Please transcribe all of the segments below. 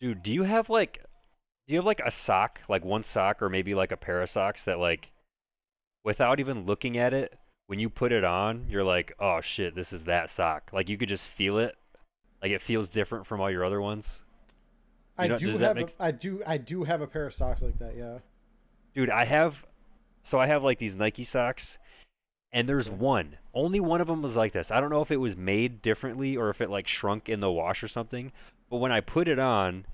Dude, do you have like do you have like a sock, like one sock or maybe like a pair of socks that like without even looking at it, when you put it on, you're like, "Oh shit, this is that sock." Like you could just feel it. Like it feels different from all your other ones. You I do have make a, I do I do have a pair of socks like that. Yeah. Dude, I have so I have like these Nike socks and there's one. Only one of them was like this. I don't know if it was made differently or if it like shrunk in the wash or something, but when I put it on,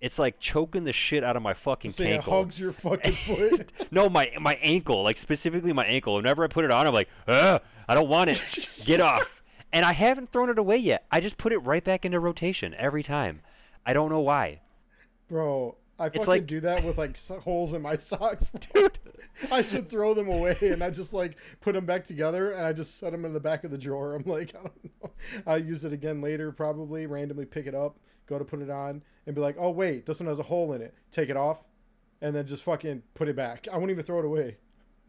it's like choking the shit out of my fucking Say it hugs your fucking foot. no, my my ankle, like specifically my ankle. Whenever I put it on, I'm like, Ugh, I don't want it. Get off. And I haven't thrown it away yet. I just put it right back into rotation every time. I don't know why. Bro, I fucking like- do that with like holes in my socks. Dude. I should throw them away and I just like put them back together and I just set them in the back of the drawer. I'm like, I don't know. I'll use it again later, probably randomly pick it up, go to put it on, and be like, oh, wait, this one has a hole in it. Take it off and then just fucking put it back. I won't even throw it away.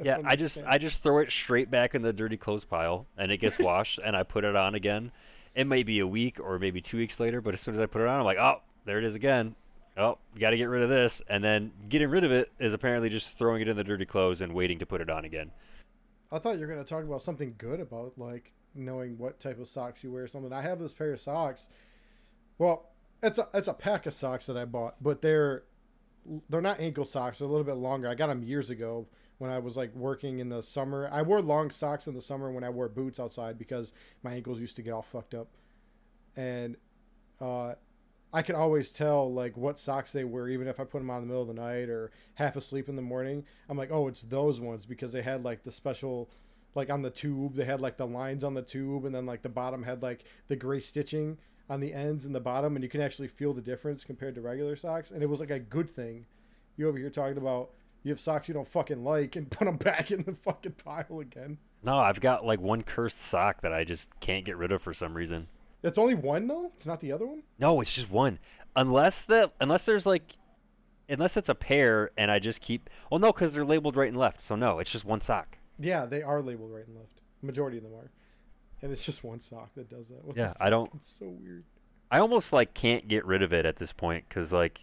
Yeah, I just. I just throw it straight back in the dirty clothes pile and it gets washed and I put it on again. It may be a week or maybe two weeks later, but as soon as I put it on, I'm like, oh, there it is again. Oh, got to get rid of this. And then getting rid of it is apparently just throwing it in the dirty clothes and waiting to put it on again. I thought you were going to talk about something good about like knowing what type of socks you wear or something. I have this pair of socks. Well, it's a it's a pack of socks that I bought, but they're they're not ankle socks. They're a little bit longer. I got them years ago when I was like working in the summer. I wore long socks in the summer when I wore boots outside because my ankles used to get all fucked up. And uh I could always tell like what socks they were, even if I put them on in the middle of the night or half asleep in the morning. I'm like, oh, it's those ones because they had like the special, like on the tube, they had like the lines on the tube, and then like the bottom had like the gray stitching on the ends and the bottom, and you can actually feel the difference compared to regular socks. And it was like a good thing. You over here talking about you have socks you don't fucking like and put them back in the fucking pile again. No, I've got like one cursed sock that I just can't get rid of for some reason. It's only one though. It's not the other one. No, it's just one. Unless the unless there's like unless it's a pair and I just keep Well, no, cuz they're labeled right and left. So no, it's just one sock. Yeah, they are labeled right and left. Majority of them are, and it's just one sock that does that. What Yeah. I don't It's so weird. I almost like can't get rid of it at this point cuz like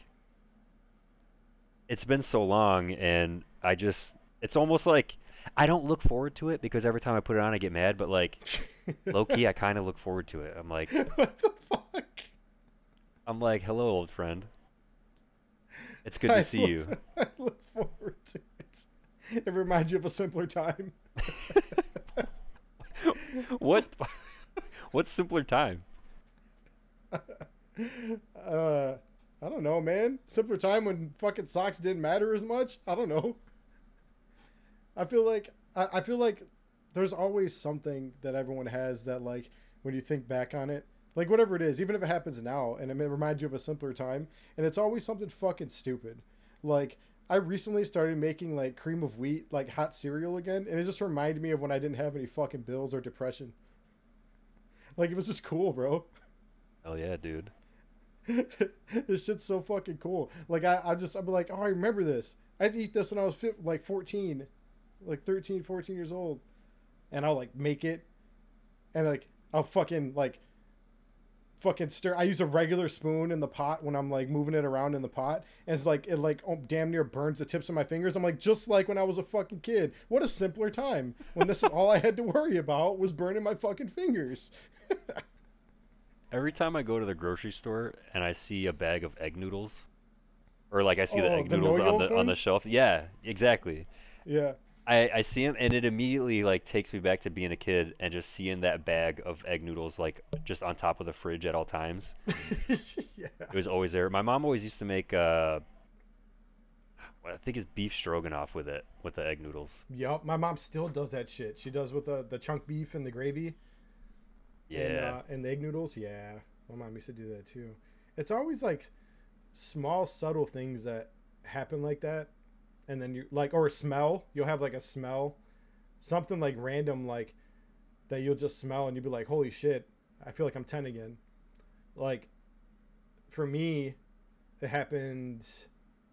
it's been so long and I just it's almost like I don't look forward to it because every time I put it on I get mad, but like low key I kind of look forward to it. I'm like what the fuck? I'm like, "Hello, old friend. It's good I to see look- you." I look forward to it. It reminds you of a simpler time. what what's simpler time? Uh, I don't know, man. Simpler time when fucking socks didn't matter as much. I don't know. I feel like I, I feel like there's always something that everyone has that like when you think back on it, like whatever it is, even if it happens now and it may remind you of a simpler time, and it's always something fucking stupid. Like I recently started making like cream of wheat like hot cereal again, and it just reminded me of when I didn't have any fucking bills or depression. Like it was just cool, bro. Hell yeah, dude. this shit's so fucking cool. Like I, I just I'm like, oh, I remember this. I used to eat this when I was like 14, like 13, 14 years old, and I'll like make it, and like I'll fucking like fucking stir. I use a regular spoon in the pot when I'm like moving it around in the pot, and it's like it like oh, damn near burns the tips of my fingers. I'm like, just like when I was a fucking kid. What a simpler time when this is all I had to worry about was burning my fucking fingers. Every time I go to the grocery store and I see a bag of egg noodles, or like I see the Oh, egg the noodles on the on the shelf, yeah, exactly. Yeah. I, I see him and it immediately like takes me back to being a kid and just seeing that bag of egg noodles like just on top of the fridge at all times. yeah. It was always there. My mom always used to make uh, what I think is beef stroganoff with it with the egg noodles. Yup, my mom still does that shit. She does with the, the chunk beef and the gravy Yeah, and, uh, and the egg noodles. Yeah, my mom used to do that too. It's always like small, subtle things that happen like that, and then you like or smell. You'll have like a smell, something like random, like that you'll just smell and you'll be like, "Holy shit, I feel like I'm ten again." Like for me, it happened.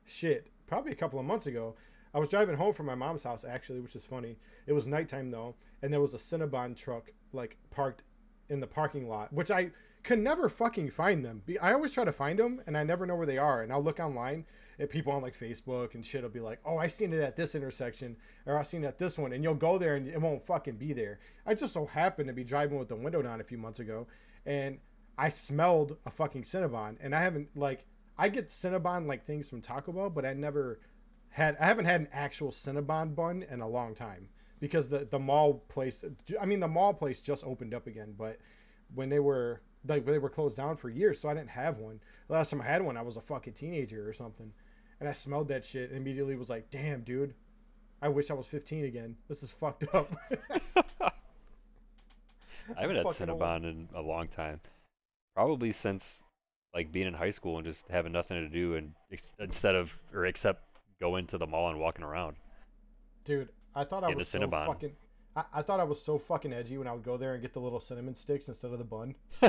Shit, probably a couple of months ago. I was driving home from my mom's house actually, which is funny. It was nighttime though, and there was a Cinnabon truck like parked in the parking lot, which I can never fucking find them. I always try to find them, and I never know where they are. And I'll look online, people on like Facebook and shit will be like, "Oh, I seen it at this intersection, or I seen it at this one," and you'll go there and it won't fucking be there. I just so happened to be driving with the window down a few months ago, and I smelled a fucking Cinnabon, and I haven't like I get Cinnabon like things from Taco Bell, but I never had I haven't had an actual Cinnabon bun in a long time because the the mall place I mean the mall place just opened up again, but when they were like they were closed down for years, so I didn't have one. The last time I had one, I was a fucking teenager or something, and I smelled that shit and immediately was like, "Damn, dude, I wish I was 15 again. This is fucked up." I haven't had Fucking old. Cinnabon in a long time. Probably since like being in high school and just having nothing to do and ex- instead of or except going to the mall and walking around. Dude, I thought I was so fucking. I, I thought I was so fucking edgy when I would go there and get the little cinnamon sticks instead of the bun.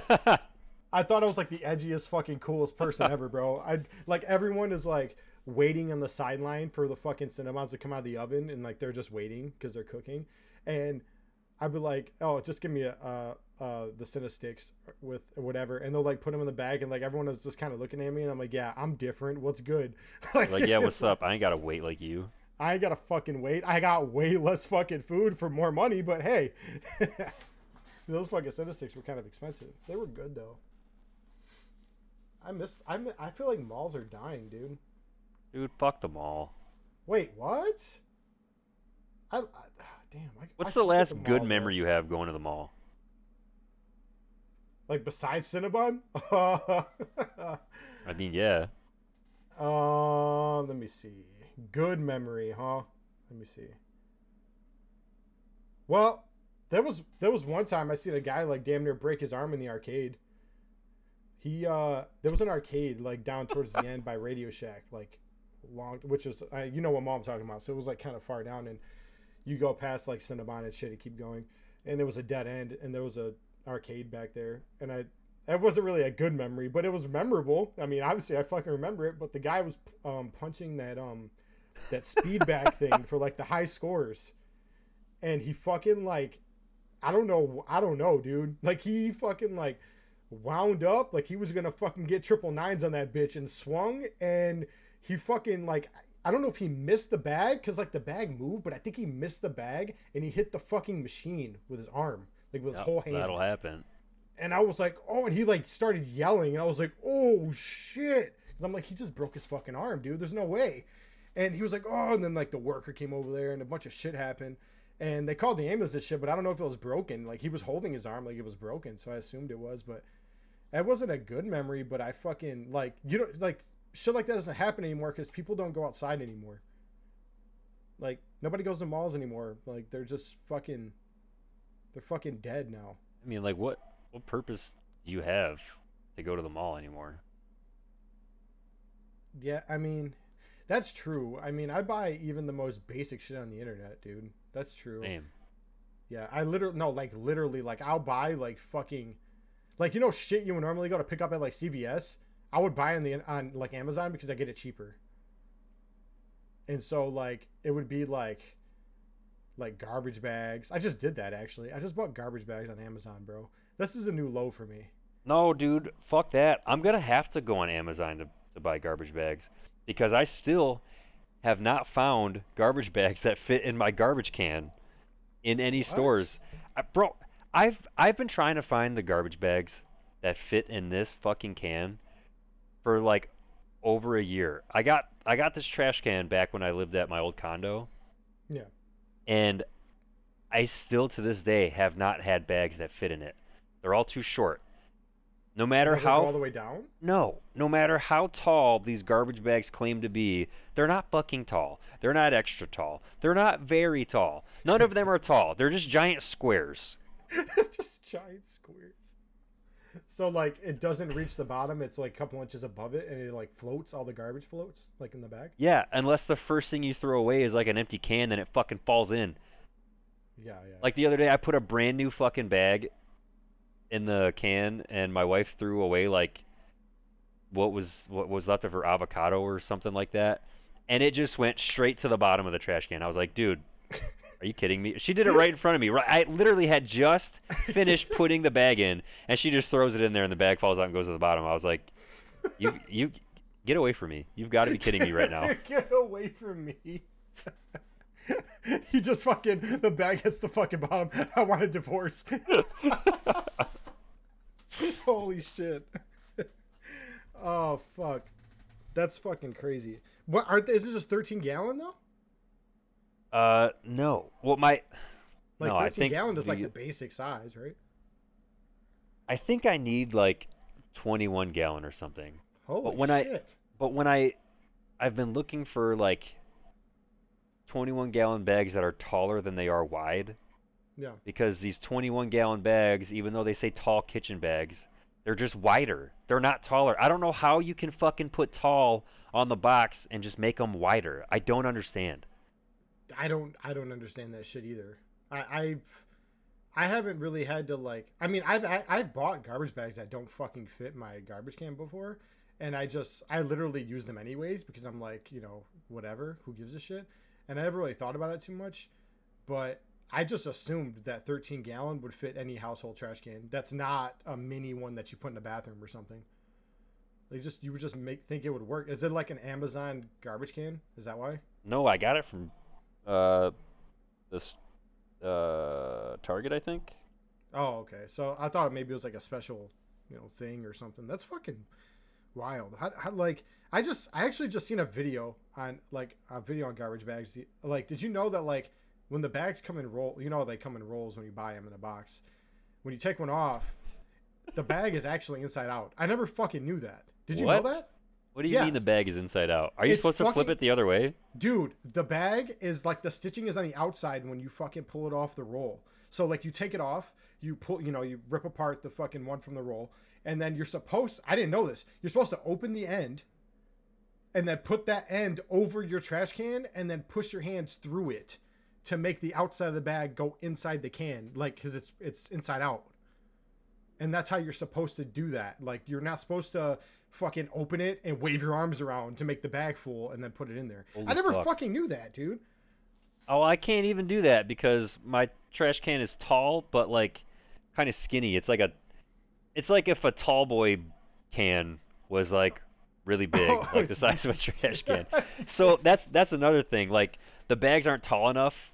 I thought I was like the edgiest, fucking coolest person ever, bro. I like everyone is like waiting on the sideline for the fucking cinnamons to come out of the oven, and like they're just waiting because they're cooking, and I'd be like, oh, just give me a uh, uh the cinna sticks with whatever, and they'll like put them in the bag, and like everyone is just kind of looking at me, and I'm like, yeah, I'm different. What's good? like, yeah, what's up? I ain't gotta wait like you. I ain't gotta fucking wait. I got way less fucking food for more money, but hey, those fucking cinna sticks were kind of expensive. They were good though. I miss. I mi- I feel like malls are dying, dude. Dude, fuck the mall. Wait, what? I, I damn. I, What's I the last mall, good bro. memory you have going to the mall? Like besides Cinnabon? I mean, yeah. Um, let me see. Good memory, huh? Let me see. Well, there was there was one time I seen a guy like damn near break his arm in the arcade. He uh there was an arcade like down towards the end by Radio Shack, like long which is uh, you know what mom talking about. So it was like kind of far down and you go past like Cinnabon and shit and keep going. And it was a dead end and there was a arcade back there and I it wasn't really a good memory, but it was memorable. I mean, obviously I fucking remember it, but the guy was um punching that um that speed bag thing for like the high scores. And he fucking like I don't know I don't know, dude. Like he fucking like wound up like he was gonna fucking get triple nines on that bitch and swung and he fucking like I don't know if he missed the bag because like the bag moved, but I think he missed the bag and he hit the fucking machine with his arm, like with his Yep, whole hand That'll happen. and I was like, oh, and he like started yelling, and I was like, oh shit, 'Cause I'm like, he just broke his fucking arm, dude. There's no way. And he was like, oh, and then like the worker came over there, and a bunch of shit happened, and they called the ambulance and shit, but I don't know if it was broken. Like he was holding his arm like it was broken, so I assumed it was, but that wasn't a good memory. But I fucking like you don't like shit like that doesn't happen anymore because people don't go outside anymore. Like nobody goes to malls anymore. Like they're just fucking, they're fucking dead now. I mean, like, what what purpose do you have to go to the mall anymore? Yeah, I mean, that's true. I mean, I buy even the most basic shit on the internet, dude. That's true. Same. Yeah, I literally no, like literally, like I'll buy like fucking, like you know shit you would normally go to pick up at like CVS. I would buy on the on like Amazon because I get it cheaper. And so like it would be like, like garbage bags. I just did that actually. I just bought garbage bags on Amazon, bro. This is a new low for me. No, dude, fuck that. I'm gonna have to go on Amazon to, to buy garbage bags because I still have not found garbage bags that fit in my garbage can in any What? stores. I, bro, I've I've been trying to find the garbage bags that fit in this fucking can for like over a year. I got I got this trash can back when I lived at my old condo Yeah. and I still to this day have not had bags that fit in it. They're all too short. No matter Does it go how all the way down. no, no matter how tall these garbage bags claim to be, they're not fucking tall. They're not extra tall. They're not very tall. None of them are tall. They're just giant squares. just giant squares. So like it doesn't reach the bottom; it's like a couple inches above it, and it like floats. All the garbage floats like in the bag. Yeah, unless the first thing you throw away is like an empty can, then it fucking falls in. Yeah, yeah. Like the other day, I put a brand new fucking bag in the can, and my wife threw away like what was what was left of her avocado or something like that, and it just went straight to the bottom of the trash can. I was like, dude, Are you kidding me? She did it right in front of me. Right, I literally had just finished putting the bag in, and she just throws it in there, and the bag falls out and goes to the bottom. I was like, "You, you, get away from me! You've got to be kidding me right now." Get away from me. you just fucking the bag hits the fucking bottom. I want a divorce. Holy shit. oh fuck. That's fucking crazy. What aren't is it just 13 gallon though? Uh, no. Well, my Like No, 13 I think gallon is like the- the basic size, right? I think I need like 21 gallon or something. Holy when I- But when I, I've been looking for like 21 gallon bags that are taller than they are wide. Yeah. because these 21 gallon bags, even though they say tall kitchen bags, they're just wider. They're not taller. I don't know how you can fucking put tall on the box and just make them wider. I don't understand. I don't I don't understand that shit either. I, I've I haven't really had to like I mean I've I, I've bought garbage bags that don't fucking fit my garbage can before and I just I literally use them anyways because I'm like, you know, whatever, who gives a shit? And I never really thought about it too much, but I just assumed that 13 gallon would fit any household trash can. That's not a mini one that you put in the bathroom or something. Like just you would just make think it would work. Is it like an Amazon garbage can? Is that why? No, I got it from uh, this uh, Target, I think. Oh, okay. So I thought maybe it was like a special, you know, thing or something. That's fucking wild. How, how, like I just I actually just seen a video on like a video on garbage bags. Like, did you know that like when the bags come in roll, you know they come in rolls when you buy them in a box. When you take one off, the bag is actually inside out. I never fucking knew that. Did you What? know that? What do you mean the bag is inside out? Are you It's supposed to flip it the other way? Dude, the bag is like the stitching is on the outside when you fucking pull it off the roll. So like you take it off, you pull, you know, you rip apart the fucking one from the roll, and then you're supposed I didn't know this. You're supposed to open the end and then put that end over your trash can and then push your hands through it to make the outside of the bag go inside the can like cuz it's it's inside out. And that's how you're supposed to do that. Like you're not supposed to fucking open it and wave your arms around to make the bag full and then put it in there. I never fuck. fucking knew that, dude. Oh, I can't even do that because my trash can is tall but like kind of skinny. It's like a it's like if a tall boy can was like really big, Oh, like the size of a trash can. So that's that's another thing. Like the bags aren't tall enough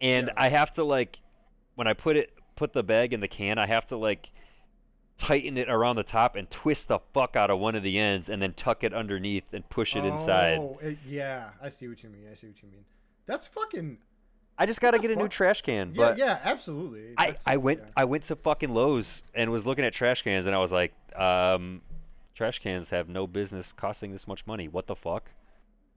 and Yeah. I have to like when I put it put the bag in the can, I have to like tighten it around the top and twist the fuck out of one of the ends and then tuck it underneath and push it inside. Oh, yeah, I see what you mean. I see what you mean. That's fucking I just got to get a new trash can, yeah, but yeah, absolutely. I, That's- I went yeah. I went to fucking Lowe's and was looking at trash cans and I was like, um, trash cans have no business costing this much money. What the fuck?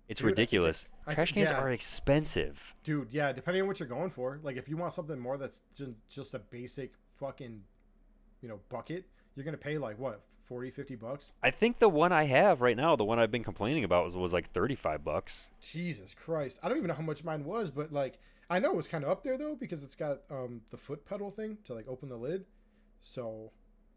It's Dude, ridiculous. I- I trash cans yeah. are expensive. dude. Yeah, depending on what you're going for. Like, if you want something more that's just just a basic fucking, you know, bucket, you're gonna pay like what 40, 50 bucks. I think the one I have right now, the one I've been complaining about, was, was like thirty five bucks. Jesus Christ, I don't even know how much mine was, but like I know it was kind of up there though because it's got um the foot pedal thing to like open the lid, so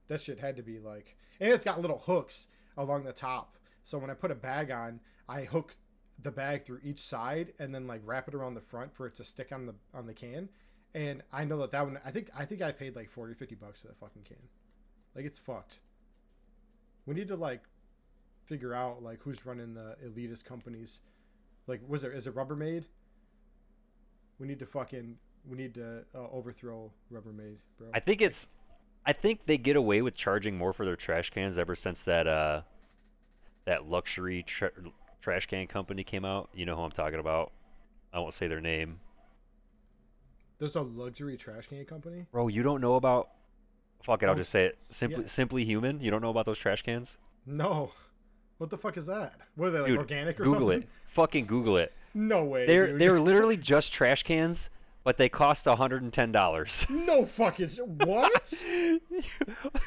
that shit had to be like, and it's got little hooks along the top. So when I put a bag on, I hook the bag through each side and then like wrap it around the front for it to stick on the on the can. And I know that that one, I think I think I paid like 40 50 bucks for that fucking can. Like it's fucked. We need to like figure out like who's running the elitist companies. Like, was there is it Rubbermaid? We need to fucking we need to uh, overthrow Rubbermaid, bro. I think it's, I think they get away with charging more for their trash cans ever since that uh, that luxury tra- trash can company came out. You know who I'm talking about. I won't say their name. There's a luxury trash can company. Bro, you don't know about? Fuck it, I'll just say it. Simply, yeah. simply human. You don't know about those trash cans? No, what the fuck is that? What are they like Dude, organic or something? Google something? it. Fucking Google it. No way. They're dude. they're literally just trash cans, but they cost hundred and ten dollars. no fucking what?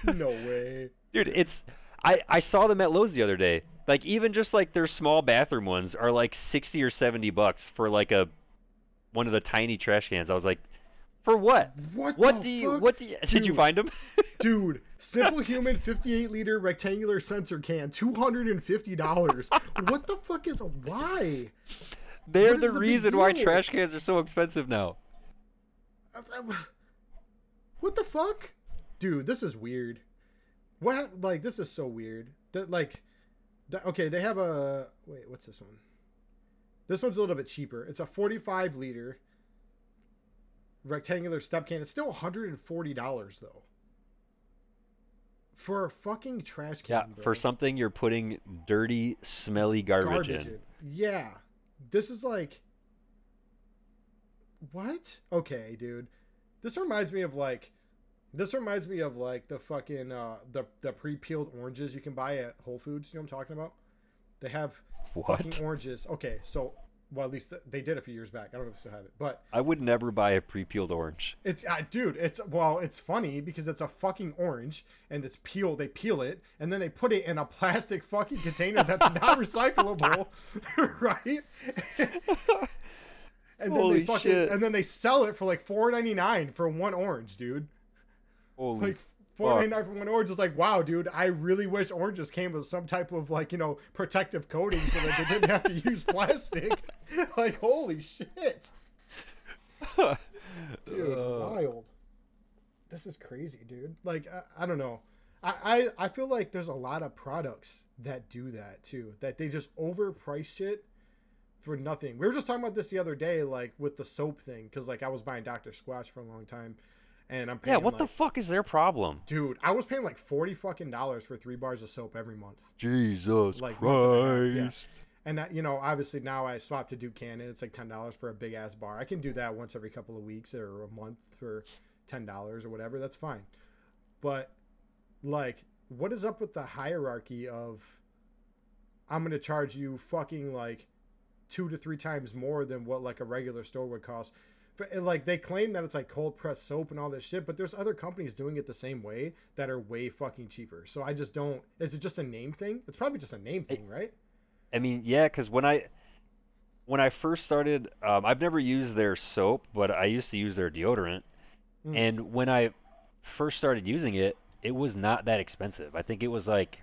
no way. Dude, it's I I saw them at Lowe's the other day. Like even just like their small bathroom ones are like sixty or seventy bucks for like a one of the tiny trash cans. I was like, for what? What? What the do you? fuck? What do you? Did you find them? Dude, simplehuman 58 liter rectangular sensor can, $250. what the fuck is why? They're the the reason why trash cans are so expensive now. What the fuck, dude? This is weird. What like this is so weird. That like, that, okay, they have a wait. What's this one? This one's a little bit cheaper. It's a 45 liter rectangular step can. It's still 140 dollars though. For a fucking trash can. Yeah, bro. for something you're putting dirty, smelly garbage, in. Yeah. This is like What? Okay, dude. This reminds me of like this reminds me of like the fucking uh the the pre-peeled oranges you can buy at Whole Foods, you know what I'm talking about? They have What? fucking oranges. Okay, so well at least they did a few years back. I don't know if they still have it. But I would never buy a pre-peeled orange. it's uh, dude, it's well, it's funny because it's a fucking orange and it's peeled. They peel it and then they put it in a plastic fucking container that's not recyclable, right? and then Holy they fucking shit. and then they sell it for like four ninety nine for one orange, dude. Holy Like four ninety nine for one orange is like wow, dude. I really wish oranges came with some type of like you know protective coating so that they didn't have to use plastic. like holy shit. dude Uh. wild this is crazy dude like i, I don't know I, I i feel like there's a lot of products that do that too that they just overprice shit for nothing we were just talking about this the other day like with the soap thing because like i was buying dr Squash for a long time and i'm paying yeah, what the fuck is their problem? dude i was paying like 40 fucking dollars for three bars of soap every month Jesus Like, month and yeah. and that, you know, obviously now I swapped to Duke Cannon. It's like ten dollars for a big ass bar. I can do that once every couple of weeks or a month for ten dollars or whatever. That's fine. But like, what is up with the hierarchy of I'm gonna charge you fucking like two to three times more than what like a regular store would cost. Like they claim that it's like cold pressed soap and all this shit, but there's other companies doing it the same way that are way fucking cheaper. So I just don't. Is it just a name thing? It's probably just a name thing, right? I mean, yeah, because when I when I first started, um, I've never used their soap, but I used to use their deodorant. Mm. And when I first started using it, it was not that expensive. I think it was like,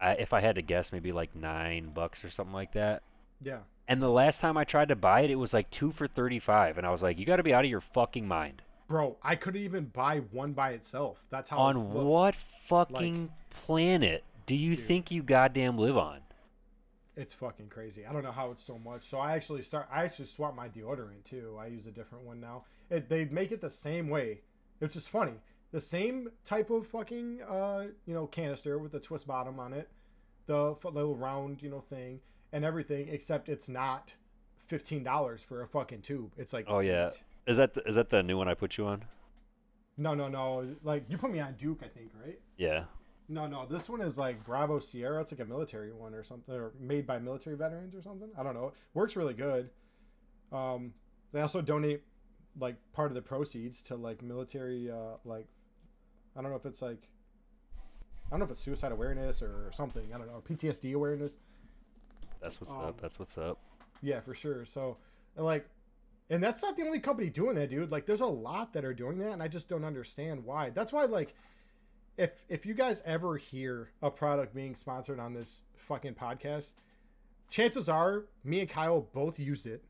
I, if I had to guess, maybe like nine bucks or something like that. Yeah. And the last time I tried to buy it, it was like two for thirty-five, and I was like, "You got to be out of your fucking mind." Bro, I couldn't even buy one by itself. That's how on what fucking planet do you Dude. think you goddamn live on? It's fucking crazy. I don't know how it's so much. So I actually start. I actually swap my deodorant too. I use a different one now. It, they make it the same way. It's just funny. The same type of fucking uh you know canister with the twist bottom on it, the little round you know thing and everything. Except it's not fifteen dollars for a fucking tube. It's like Oh yeah, is that the, is that the new one I put you on? No no no. Like you put me on Duke, I think, right? Yeah. No, no, this one is like Bravo Sierra. It's like a military one or something, or made by military veterans or something. I don't know. Works really good. Um, they also donate like part of the proceeds to like military, uh, like I don't know if it's like I don't know if it's suicide awareness or something. I don't know PTSD awareness. That's what's Um, up. That's what's up. Yeah, for sure. So, and like, and that's not the only company doing that, dude. Like, there's a lot that are doing that, and I just don't understand why. That's why, like, if if you guys ever hear a product being sponsored on this fucking podcast, chances are me and Kyle both used it,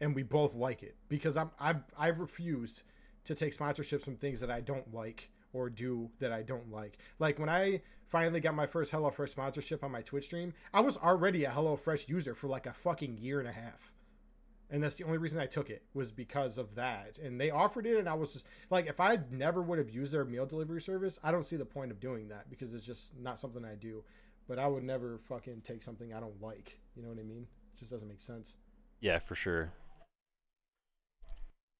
and we both like it because I'm I I refused to take sponsorships from things that I don't like or do that I don't like. Like when I finally got my first HelloFresh sponsorship on my Twitch stream, I was already a HelloFresh user for like a fucking year and a half. And that's the only reason I took it was because of that. And they offered it and I was just like if I never would have used their meal delivery service, I don't see the point of doing that because it's just not something I do. But I would never fucking take something I don't like. You know what I mean? It just doesn't make sense. Yeah, for sure.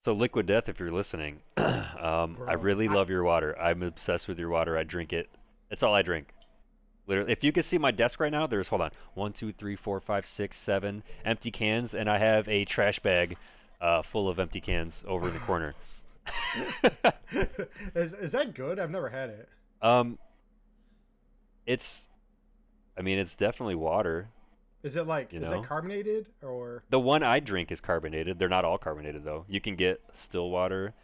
So Liquid Death, if you're listening, um, I really love your water. I'm obsessed with your water. I drink it. That's all I drink. Literally, if you can see my desk right now, there's hold on, one, two, three, four, five, six, seven empty cans, and I have a trash bag uh, full of empty cans over in the corner. is, is that good? I've never had it. Um, it's, I mean, it's definitely water. Is it like You is know? it carbonated or The one I drink is carbonated. They're not all carbonated though. You can get still water,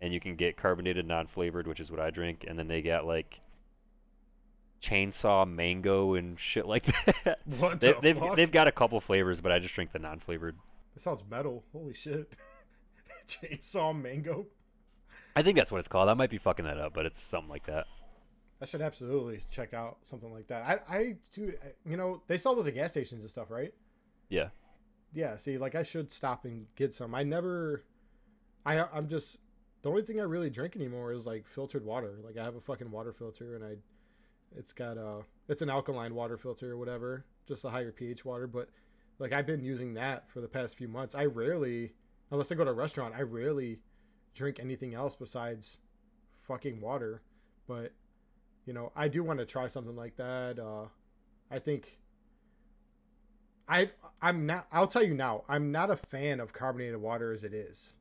and you can get carbonated non-flavored, which is what I drink, and then they got like chainsaw mango and shit like that. What they, the they've fuck? they've got a couple flavors, but I just drink the non-flavored. That sounds metal. Holy shit. Chainsaw mango. I think that's what it's called. I might be fucking that up, but it's something like that. I should absolutely check out something like that. I, I do, you know, they sell those at gas stations and stuff, right? Yeah. Yeah. See, like I should stop and get some. I never, I, I'm just the only thing I really drink anymore is like filtered water. Like I have a fucking water filter and I, it's got a, it's an alkaline water filter or whatever, just a higher pH water. But like I've been using that for the past few months. I rarely, unless I go to a restaurant, I rarely drink anything else besides fucking water. But you know, I do want to try something like that. Uh, I think I I'm not. I'll tell you now. I'm not a fan of carbonated water as it is.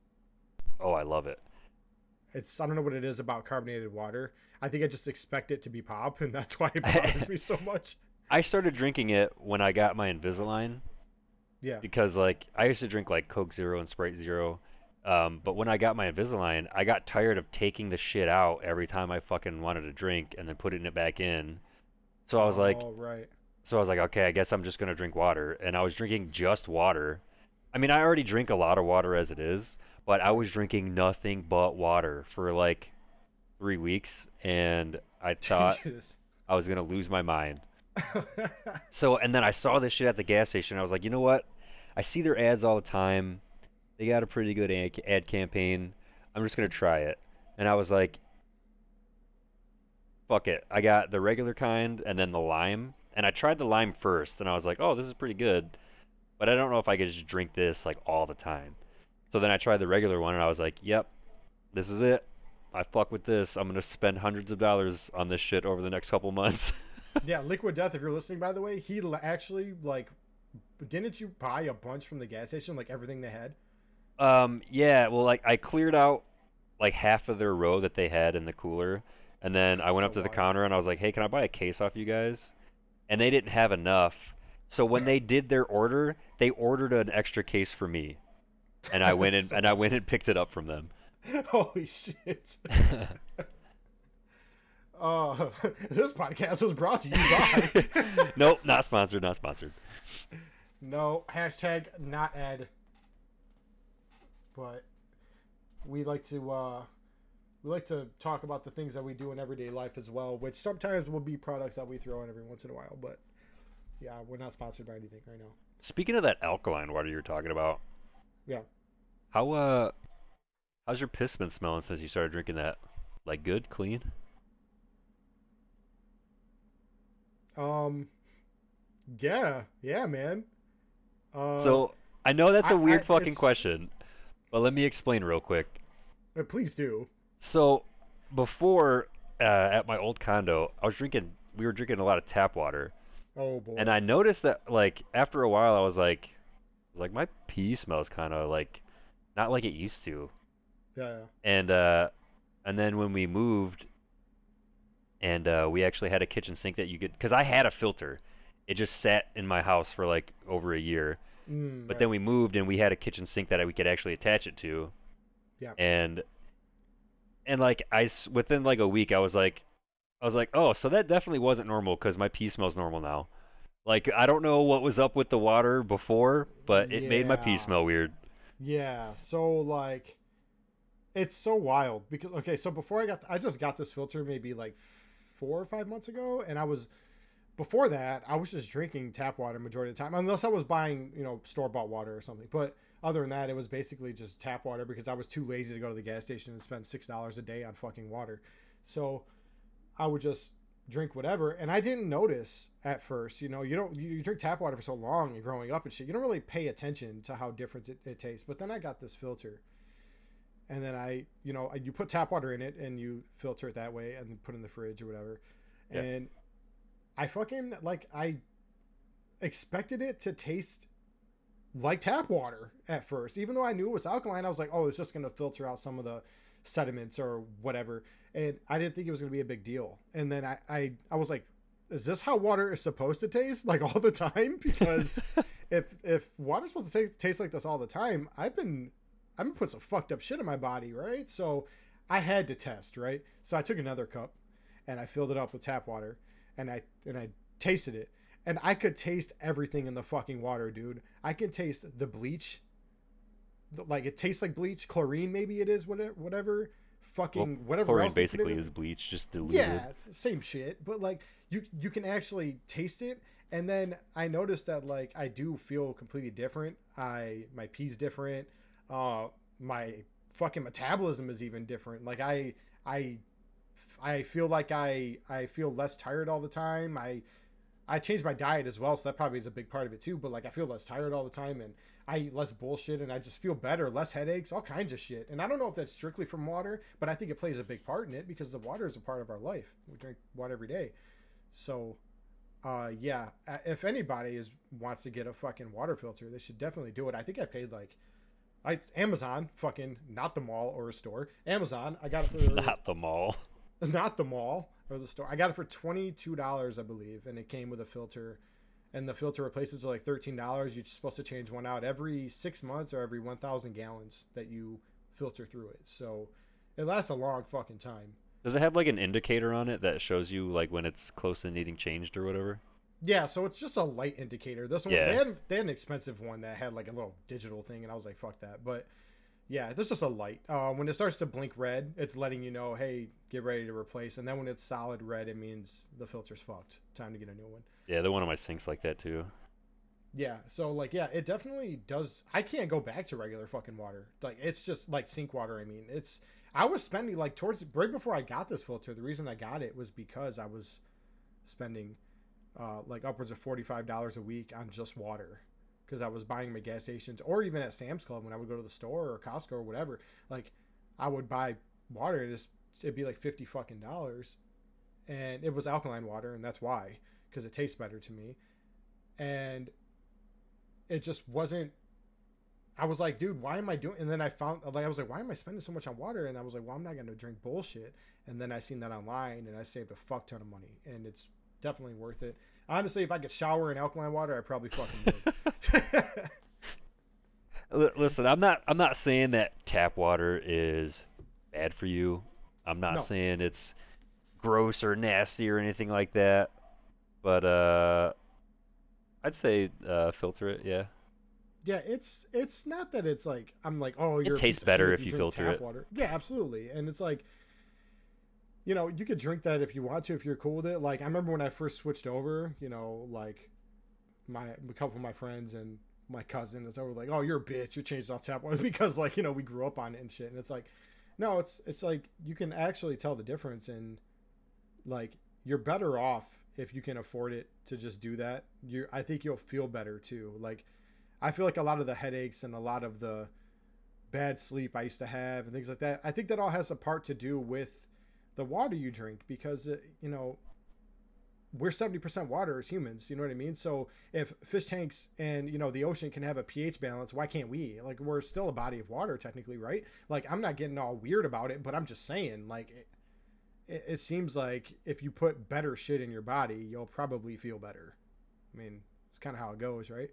Oh, I love it. It's I don't know what it is about carbonated water. I think I just expect it to be pop, and that's why it bothers me so much. I started drinking it when I got my Invisalign Yeah. because like I used to drink like Coke Zero and Sprite Zero. Um, but when I got my Invisalign, I got tired of taking the shit out every time I fucking wanted to drink and then putting it back in. So I was like, oh right. so I was like, okay, I guess I'm just gonna drink water. And I was drinking just water. I mean, I already drink a lot of water as it is, but I was drinking nothing but water for like three weeks, and I thought Jesus. I was gonna lose my mind. So, and then I saw this shit at the gas station. I was like, you know what? I see their ads all the time. They got a pretty good ad, campaign. I'm just gonna try it. And I was like, fuck it. I got the regular kind and then the lime. And I tried the lime first, and I was like, oh, this is pretty good. But I don't know if I could just drink this like all the time. So then I tried the regular one, and I was like, yep, this is it. I fuck with this. I'm gonna spend hundreds of dollars on this shit over the next couple months. yeah, Liquid Death. If you're listening, by the way, he actually like. Didn't you buy a bunch from the gas station, like everything they had? Um, yeah, well, like I cleared out like half of their row that they had in the cooler, and then I went So up to the wild. counter and I was like, "Hey, can I buy a case off you guys?" And they didn't have enough, so when they did their order, they ordered an extra case for me, and I went and so and I went and picked it up from them. Holy shit. Uh, this podcast was brought to you by. nope, not sponsored, not sponsored. no, hashtag not Ed. But we like to uh, we like to talk about the things that we do in everyday life as well, which sometimes will be products that we throw in every once in a while. But yeah, we're not sponsored by anything right now. Speaking of that alkaline water you were talking about, Yeah. how uh, how's your piss been smelling since you started drinking that? Like good, clean? Um. Yeah. Yeah, man. Uh, So I know that's a I- weird I- fucking question, but let me explain real quick. uh, please do. So before uh, at my old condo, I was drinking. We were drinking a lot of tap water, Oh boy. and I noticed that like after a while, I was like, I was like my pee smells kind of like not like it used to. yeah. yeah. And uh, and then when we moved, and uh, we actually had a kitchen sink that you could, because I had a filter, it just sat in my house for like over a year. Mm, But right. then we moved and we had a kitchen sink that we could actually attach it to. Yeah. And and like I within like a week I was like I was like, "Oh, so that definitely wasn't normal cuz my pee smells normal now." Like I don't know what was up with the water before, but it made my pee smell weird. Yeah, so like it's so wild because okay, so before I got I just got this filter maybe like 4 or 5 months ago and I was before that, I was just drinking tap water majority of the time unless I was buying, you know, store-bought water or something. But other than that, it was basically just tap water because I was too lazy to go to the gas station and spend $6 a day on fucking water. So I would just drink whatever and I didn't notice at first, you know, you don't you, drink tap water for so long and growing up and shit, you don't really pay attention to how different it, it tastes. But then I got this filter and then I, you know, you put tap water in it and you filter it that way and then put it in the fridge or whatever. Yeah. And I fucking like I expected it to taste like tap water at first. Even though I knew it was alkaline, I was like, oh, it's just gonna filter out some of the sediments or whatever. And I didn't think it was gonna be a big deal. And then I I, I was like, is this how water is supposed to taste like all the time? Because if if water's supposed to taste, taste like this all the time, I've been I've been putting some fucked up shit in my body, right? So I had to test, right? So I took another cup and I filled it up with tap water. And I and I tasted it, and I could taste everything in the fucking water, dude. I could taste the bleach, like it tastes like bleach, chlorine maybe it is, whatever, whatever, fucking whatever Chlorine basically is bleach, just diluted. Yeah, same shit. But like you you can actually taste it and then I noticed that like I do feel completely different. I my pee's different. Uh my fucking metabolism is even different. Like I I I feel like I I feel less tired all the time. I I changed my diet as well, so that probably is a big part of it too. But like I feel less tired all the time and I eat less bullshit and I just feel better, less headaches, all kinds of shit. And I don't know if that's strictly from water, but I think it plays a big part in it because the water is a part of our life. We drink water every day. So, uh, yeah, if anybody is wants to get a fucking water filter, they should definitely do it. I think I paid like, I Amazon, fucking not the mall or a store. Amazon, I got it for Not the mall. not the mall or the store. I got it for twenty two dollars, I believe, and it came with a filter. And the filter replacements are like thirteen dollars. You're supposed to change one out every six months or every one thousand gallons that you filter through it. So it lasts a long fucking time. Does it have like an indicator on it that shows you like when it's close to needing changed or whatever? Yeah, so it's just a light indicator. This one Yeah. they, had, they had an expensive one that had like a little digital thing, and I was like, fuck that. But yeah, this is just a light. Uh, when it starts to blink red, it's letting you know, hey, get ready to replace. And then when it's solid red, it means the filter's fucked. Time to get a new one. Yeah, the one on my sink's like that too. Yeah, so like yeah, it definitely does. I can't go back to regular fucking water. Like it's just like sink water. I mean, it's. I was spending like towards right before I got this filter. The reason I got it was because I was spending uh, like upwards of forty five dollars a week on just water because I was buying at gas stations or even at Sam's Club when I would go to the store or Costco or whatever. Like I would buy water. And it's, it'd be like fifty fucking dollars, and it was alkaline water, and that's why because it tastes better to me, and it just wasn't I was like, dude, why am I doing? And then I found, like, I was like, why am I spending so much on water? And I was like, well, I'm not to drink bullshit. And then I seen that online, and I saved a fuck ton of money, and it's definitely worth it. Honestly, if I could shower in alkaline water, I probably fucking would. Li- Listen, I'm not I'm not saying that tap water is bad for you. I'm not No. saying it's gross or nasty or anything like that. But uh I'd say uh filter it, yeah. yeah, it's it's not that it's like I'm like, oh, you're a tastes better if you drink filter tap it. Water. Yeah, absolutely. And it's like, you know, you could drink that if you want to, if you're cool with it. Like I remember when I first switched over, you know, like my a couple of my friends and my cousin is over like, oh, you're a bitch, you changed off tap water because like you know we grew up on it and shit. And it's like, no, it's it's like you can actually tell the difference and like you're better off if you can afford it to just do that. You, I think you'll feel better too. Like I feel like a lot of the headaches and a lot of the bad sleep I used to have and things like that. I think that all has a part to do with the water you drink because uh, you know we're 70% water as humans, you know what I mean? So if fish tanks and you know the ocean can have a pH balance, why can't we? Like we're still a body of water technically, right? Like I'm not getting all weird about it, but I'm just saying like it, it, it seems like if you put better shit in your body, you'll probably feel better. I mean, it's kind of how it goes, right?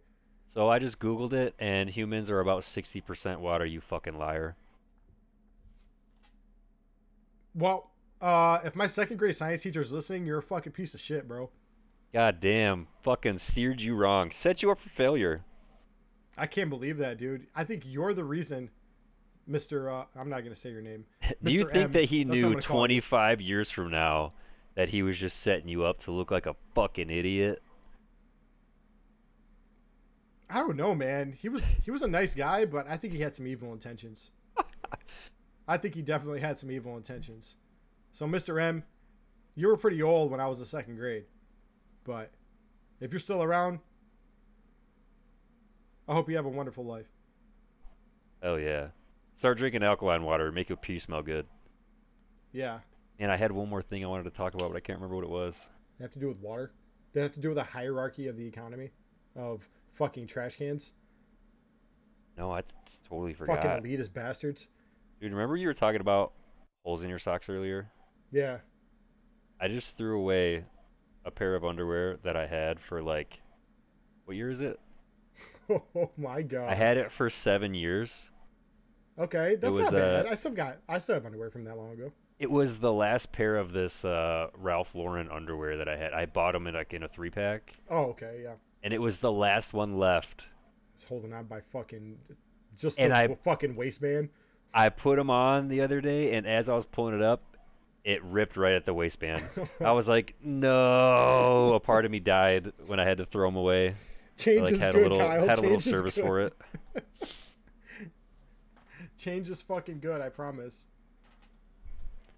So I just googled it and humans are about 60% water, you fucking liar. Well, uh, if my second grade science teacher is listening, you're a fucking piece of shit, bro. God damn, fucking steered you wrong. Set you up for failure. I can't believe that, dude. I think you're the reason, Mister. Uh, I'm not gonna say your name. Do you think M, that he that's what I'm knew gonna call you. 25 years from now that he was just setting you up to look like a fucking idiot? I don't know, man. He was he was a nice guy, but I think he had some evil intentions. I think he definitely had some evil intentions. So, Mister M, you were pretty old when I was in second grade, but if you're still around, I hope you have a wonderful life. Oh yeah. Start drinking alkaline water, make your pee smell good. Yeah, And I had one more thing I wanted to talk about, but I can't remember what it was. They have to do with water. They have to do with the hierarchy of the economy of fucking trash cans. No, I t- totally forgot. Fucking elitist bastards. Dude, remember you were talking about holes in your socks earlier? Yeah. I just threw away a pair of underwear that I had for like what year is it? Oh my god. I had it for seven years. Okay, that's was, not bad. uh, I still got. I still have underwear from that long ago. It was the last pair of this uh, Ralph Lauren underwear that I had. I bought them in like in a three pack, Oh, okay, yeah. and it was the last one left. It's holding on by fucking just And the I- fucking waistband. I put them on the other day, and as I was pulling it up, it ripped right at the waistband. I was like, no! A part of me died when I had to throw them away. I Change like is had good, a little Kyle. had a little service good. for it. Change is fucking good, I promise.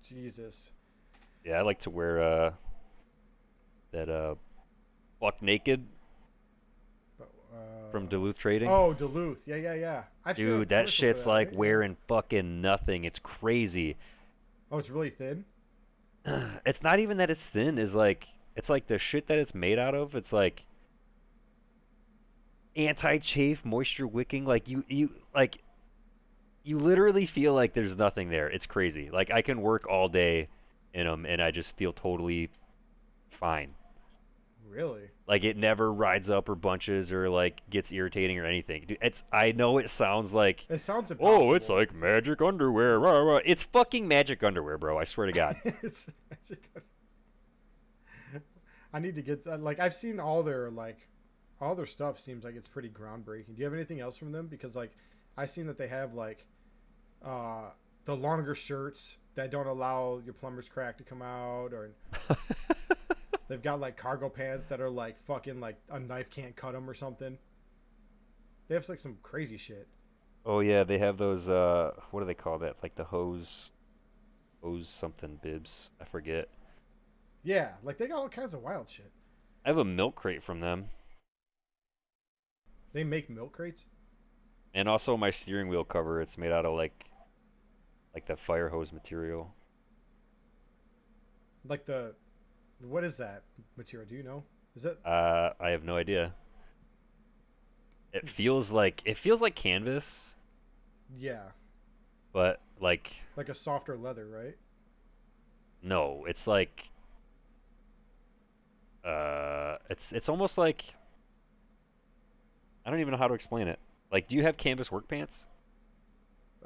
Jesus. Yeah, I like to wear uh that uh buck naked But, uh, from Duluth Trading. Oh, Duluth. Yeah, yeah, yeah. I've seen Dude, that shit's that, like right? wearing fucking nothing. It's crazy. Oh, it's really thin. it's not even that it's thin. Is like it's like the shit that it's made out of. It's like anti-chafe, moisture wicking. Like you, you like you literally feel like there's nothing there. It's crazy. Like I can work all day in them, and I just feel totally fine. Really? Like it never rides up or bunches or like gets irritating or anything. Dude, it's I know it sounds like It sounds impossible. oh, it's like magic underwear. Rah, rah. It's fucking magic underwear, bro. I swear to God. It's magic. I need to get that. Like I've seen all their like all their stuff seems like it's pretty groundbreaking. Do you have anything else from them? Because like I seen that they have like uh the longer shirts that don't allow your plumber's crack to come out, or they've got like cargo pants that are like fucking like a knife can't cut them or something. They have like some crazy shit. oh yeah, they have those. Uh, what do they call that? Like the hose, hose something bibs. I forget. Yeah, like they got all kinds of wild shit. I have a milk crate from them, They make milk crates. and also my steering wheel cover. It's made out of like, like the fire hose material. Like the, what is that material? Do you know? Is it? Uh, I have no idea. It feels like it feels like canvas, Yeah, but like like a softer leather, right? no, it's like uh it's it's almost like I don't even know how to explain it. Like do you have canvas work pants?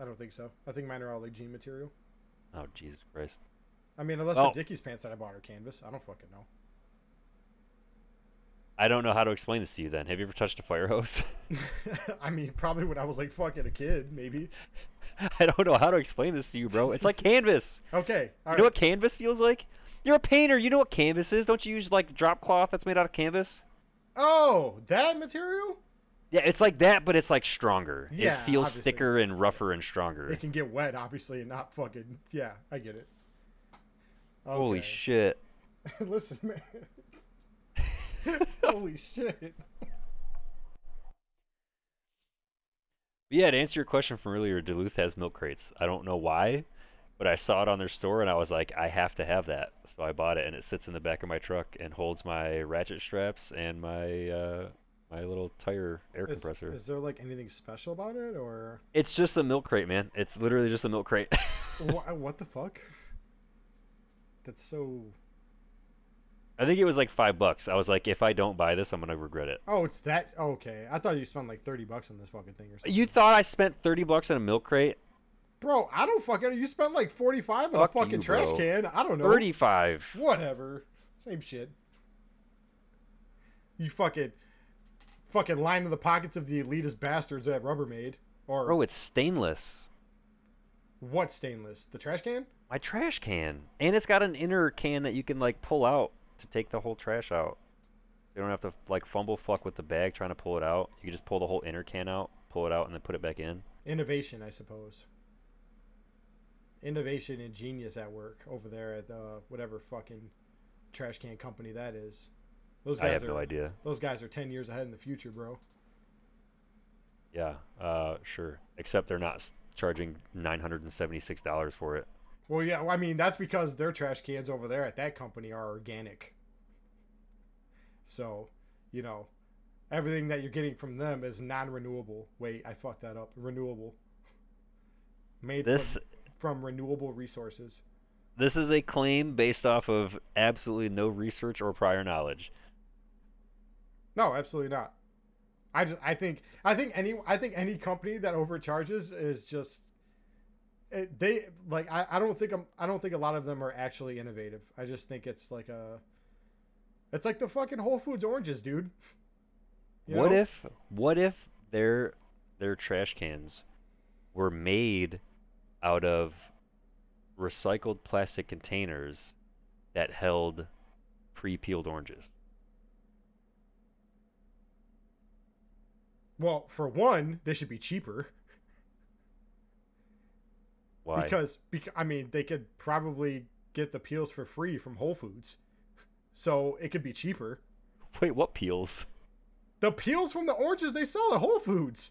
I don't think so. I think mine are all like jean material. Oh Jesus Christ. I mean, unless the Dickies pants that I bought are canvas. I don't fucking know. I don't know how to explain this to you then. Have you ever touched a fire hose? I mean, probably when I was like fucking a kid, maybe. I don't know how to explain this to you, bro. It's like canvas. Okay, You right. know what canvas feels like? You're a painter. You know what canvas is? Don't you use like drop cloth that's made out of canvas? Oh, that material? Yeah, it's like that, but it's like stronger. Yeah, it feels thicker and rougher and stronger. It can get wet, obviously, and not fucking. Yeah, I get it. Holy shit. Listen, man. Holy shit. Yeah, to answer your question from earlier, Duluth has milk crates. I don't know why, but I saw it on their store and I was like, I have to have that. So I bought it and it sits in the back of my truck and holds my ratchet straps and my uh, my little tire air Is, compressor. is there like anything special about it, or It's just a milk crate, man. It's literally just a milk crate. Wha what the fuck? That's so. I think it was like five bucks. I was like, if I don't buy this, I'm gonna regret it. Oh, it's that. Oh, okay, I thought you spent like thirty bucks on this fucking thing or something. You thought I spent thirty bucks on a milk crate? bro, I don't fucking. You spent like forty five on a fucking you, trash bro. can. I don't know. Thirty-five. Whatever. Same shit. You fucking, fucking line in the pockets of the elitist bastards at Rubbermaid or Bro, it's stainless. what stainless? The trash can? My trash can, and it's got an inner can that you can like pull out to take the whole trash out. You don't have to like fumble fuck with the bag trying to pull it out. You can just pull the whole inner can out, pull it out, and then put it back in. Innovation, I suppose. Innovation and genius at work over there at the whatever fucking trash can company that is. Those I guys have are no idea. those guys are ten years ahead in the future, bro. Yeah, uh, sure. Except they're not charging nine hundred and seventy-six dollars for it. Well, yeah, I mean that's because their trash cans over there at that company are organic. So, you know, everything that you're getting from them is non-renewable. Wait, I fucked that up. Renewable. Made This from, from renewable resources. this is a claim based off of absolutely no research or prior knowledge. No, absolutely not. I just I think I think any I think any company that overcharges is just it, they like I, I don't think I'm I don't think a lot of them are actually innovative. I just think it's like a it's like the fucking Whole Foods oranges, dude. You what know? if what if their their trash cans were made out of recycled plastic containers that held pre-peeled oranges? Well, for one, they should be cheaper Why? because because I mean they could probably get the peels for free from Whole Foods, so it could be cheaper. Wait, what peels? The peels from the oranges they sell at Whole Foods.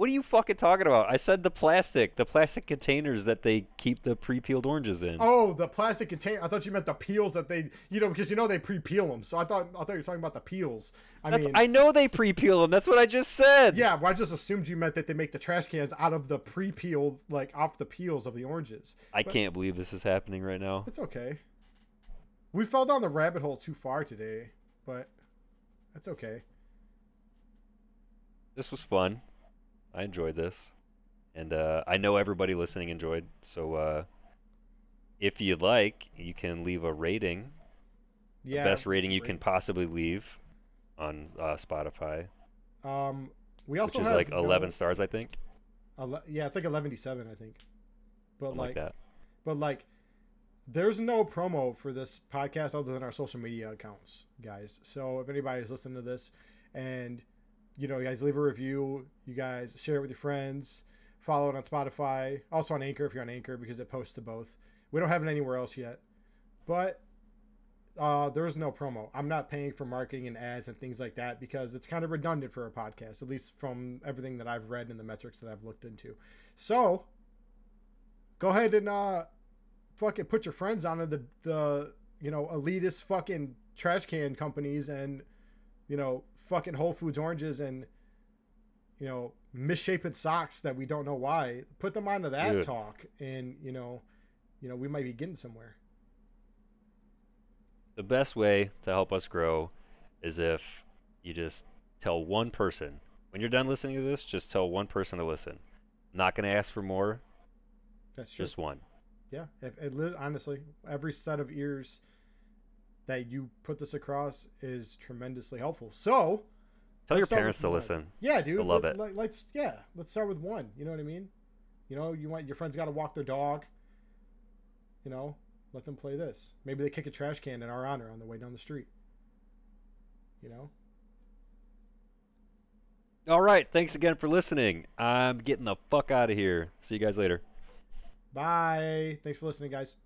What are you fucking talking about? I said the plastic, the plastic containers that they keep the pre-peeled oranges in. Oh, the plastic container. I thought you meant the peels that they, you know, because you know they pre-peel them. So I thought I thought you were talking about the peels. I That's, mean, I know they pre-peel them. That's what I just said. yeah, well, I just assumed you meant that they make the trash cans out of the pre-peeled, like off the peels of the oranges. I But- can't believe this is happening right now. It's okay. We fell down the rabbit hole too far today, but that's okay. This was fun. I enjoyed this, and uh, I know everybody listening enjoyed. So, uh, if you'd like, you can leave a rating, Yeah. the best rating you can possibly leave on uh, Spotify, Um, we which is have like no- 11 stars, I think. ele- yeah, it's like eleven seven, I think. But like, like, that. but like, there's no promo for this podcast other than our social media accounts, guys. So if anybody's listening to this, and you know, you guys leave a review, you guys share it with your friends, follow it on Spotify, also on Anchor if you're on Anchor because it posts to both. We don't have it anywhere else yet, but uh, there is no promo. I'm not paying for marketing and ads and things like that because it's kind of redundant for a podcast, at least from everything that I've read and the metrics that I've looked into. So go ahead and uh, fucking put your friends on the the you know elitist fucking trash can companies and you know fucking Whole Foods oranges and you know misshapen socks that we don't know why. Put them onto that Dude. talk, and you know, you know we might be getting somewhere. The best way to help us grow is if you just tell one person. When you're done listening to this, just tell one person to listen. Not going to ask for more, That's true. just one. Yeah, if it honestly, every set of ears that you put this across is tremendously helpful. So, Tell your parents to one. listen. yeah, dude, I love let, it. Let, let's yeah, let's start with one. You know what I mean? You know, you want your friends got to walk their dog. You know, let them play this. Maybe they kick a trash can in our honor on the way down the street. You know. All right. Thanks again for listening. I'm getting the fuck out of here. See you guys later. Bye. Thanks for listening, guys.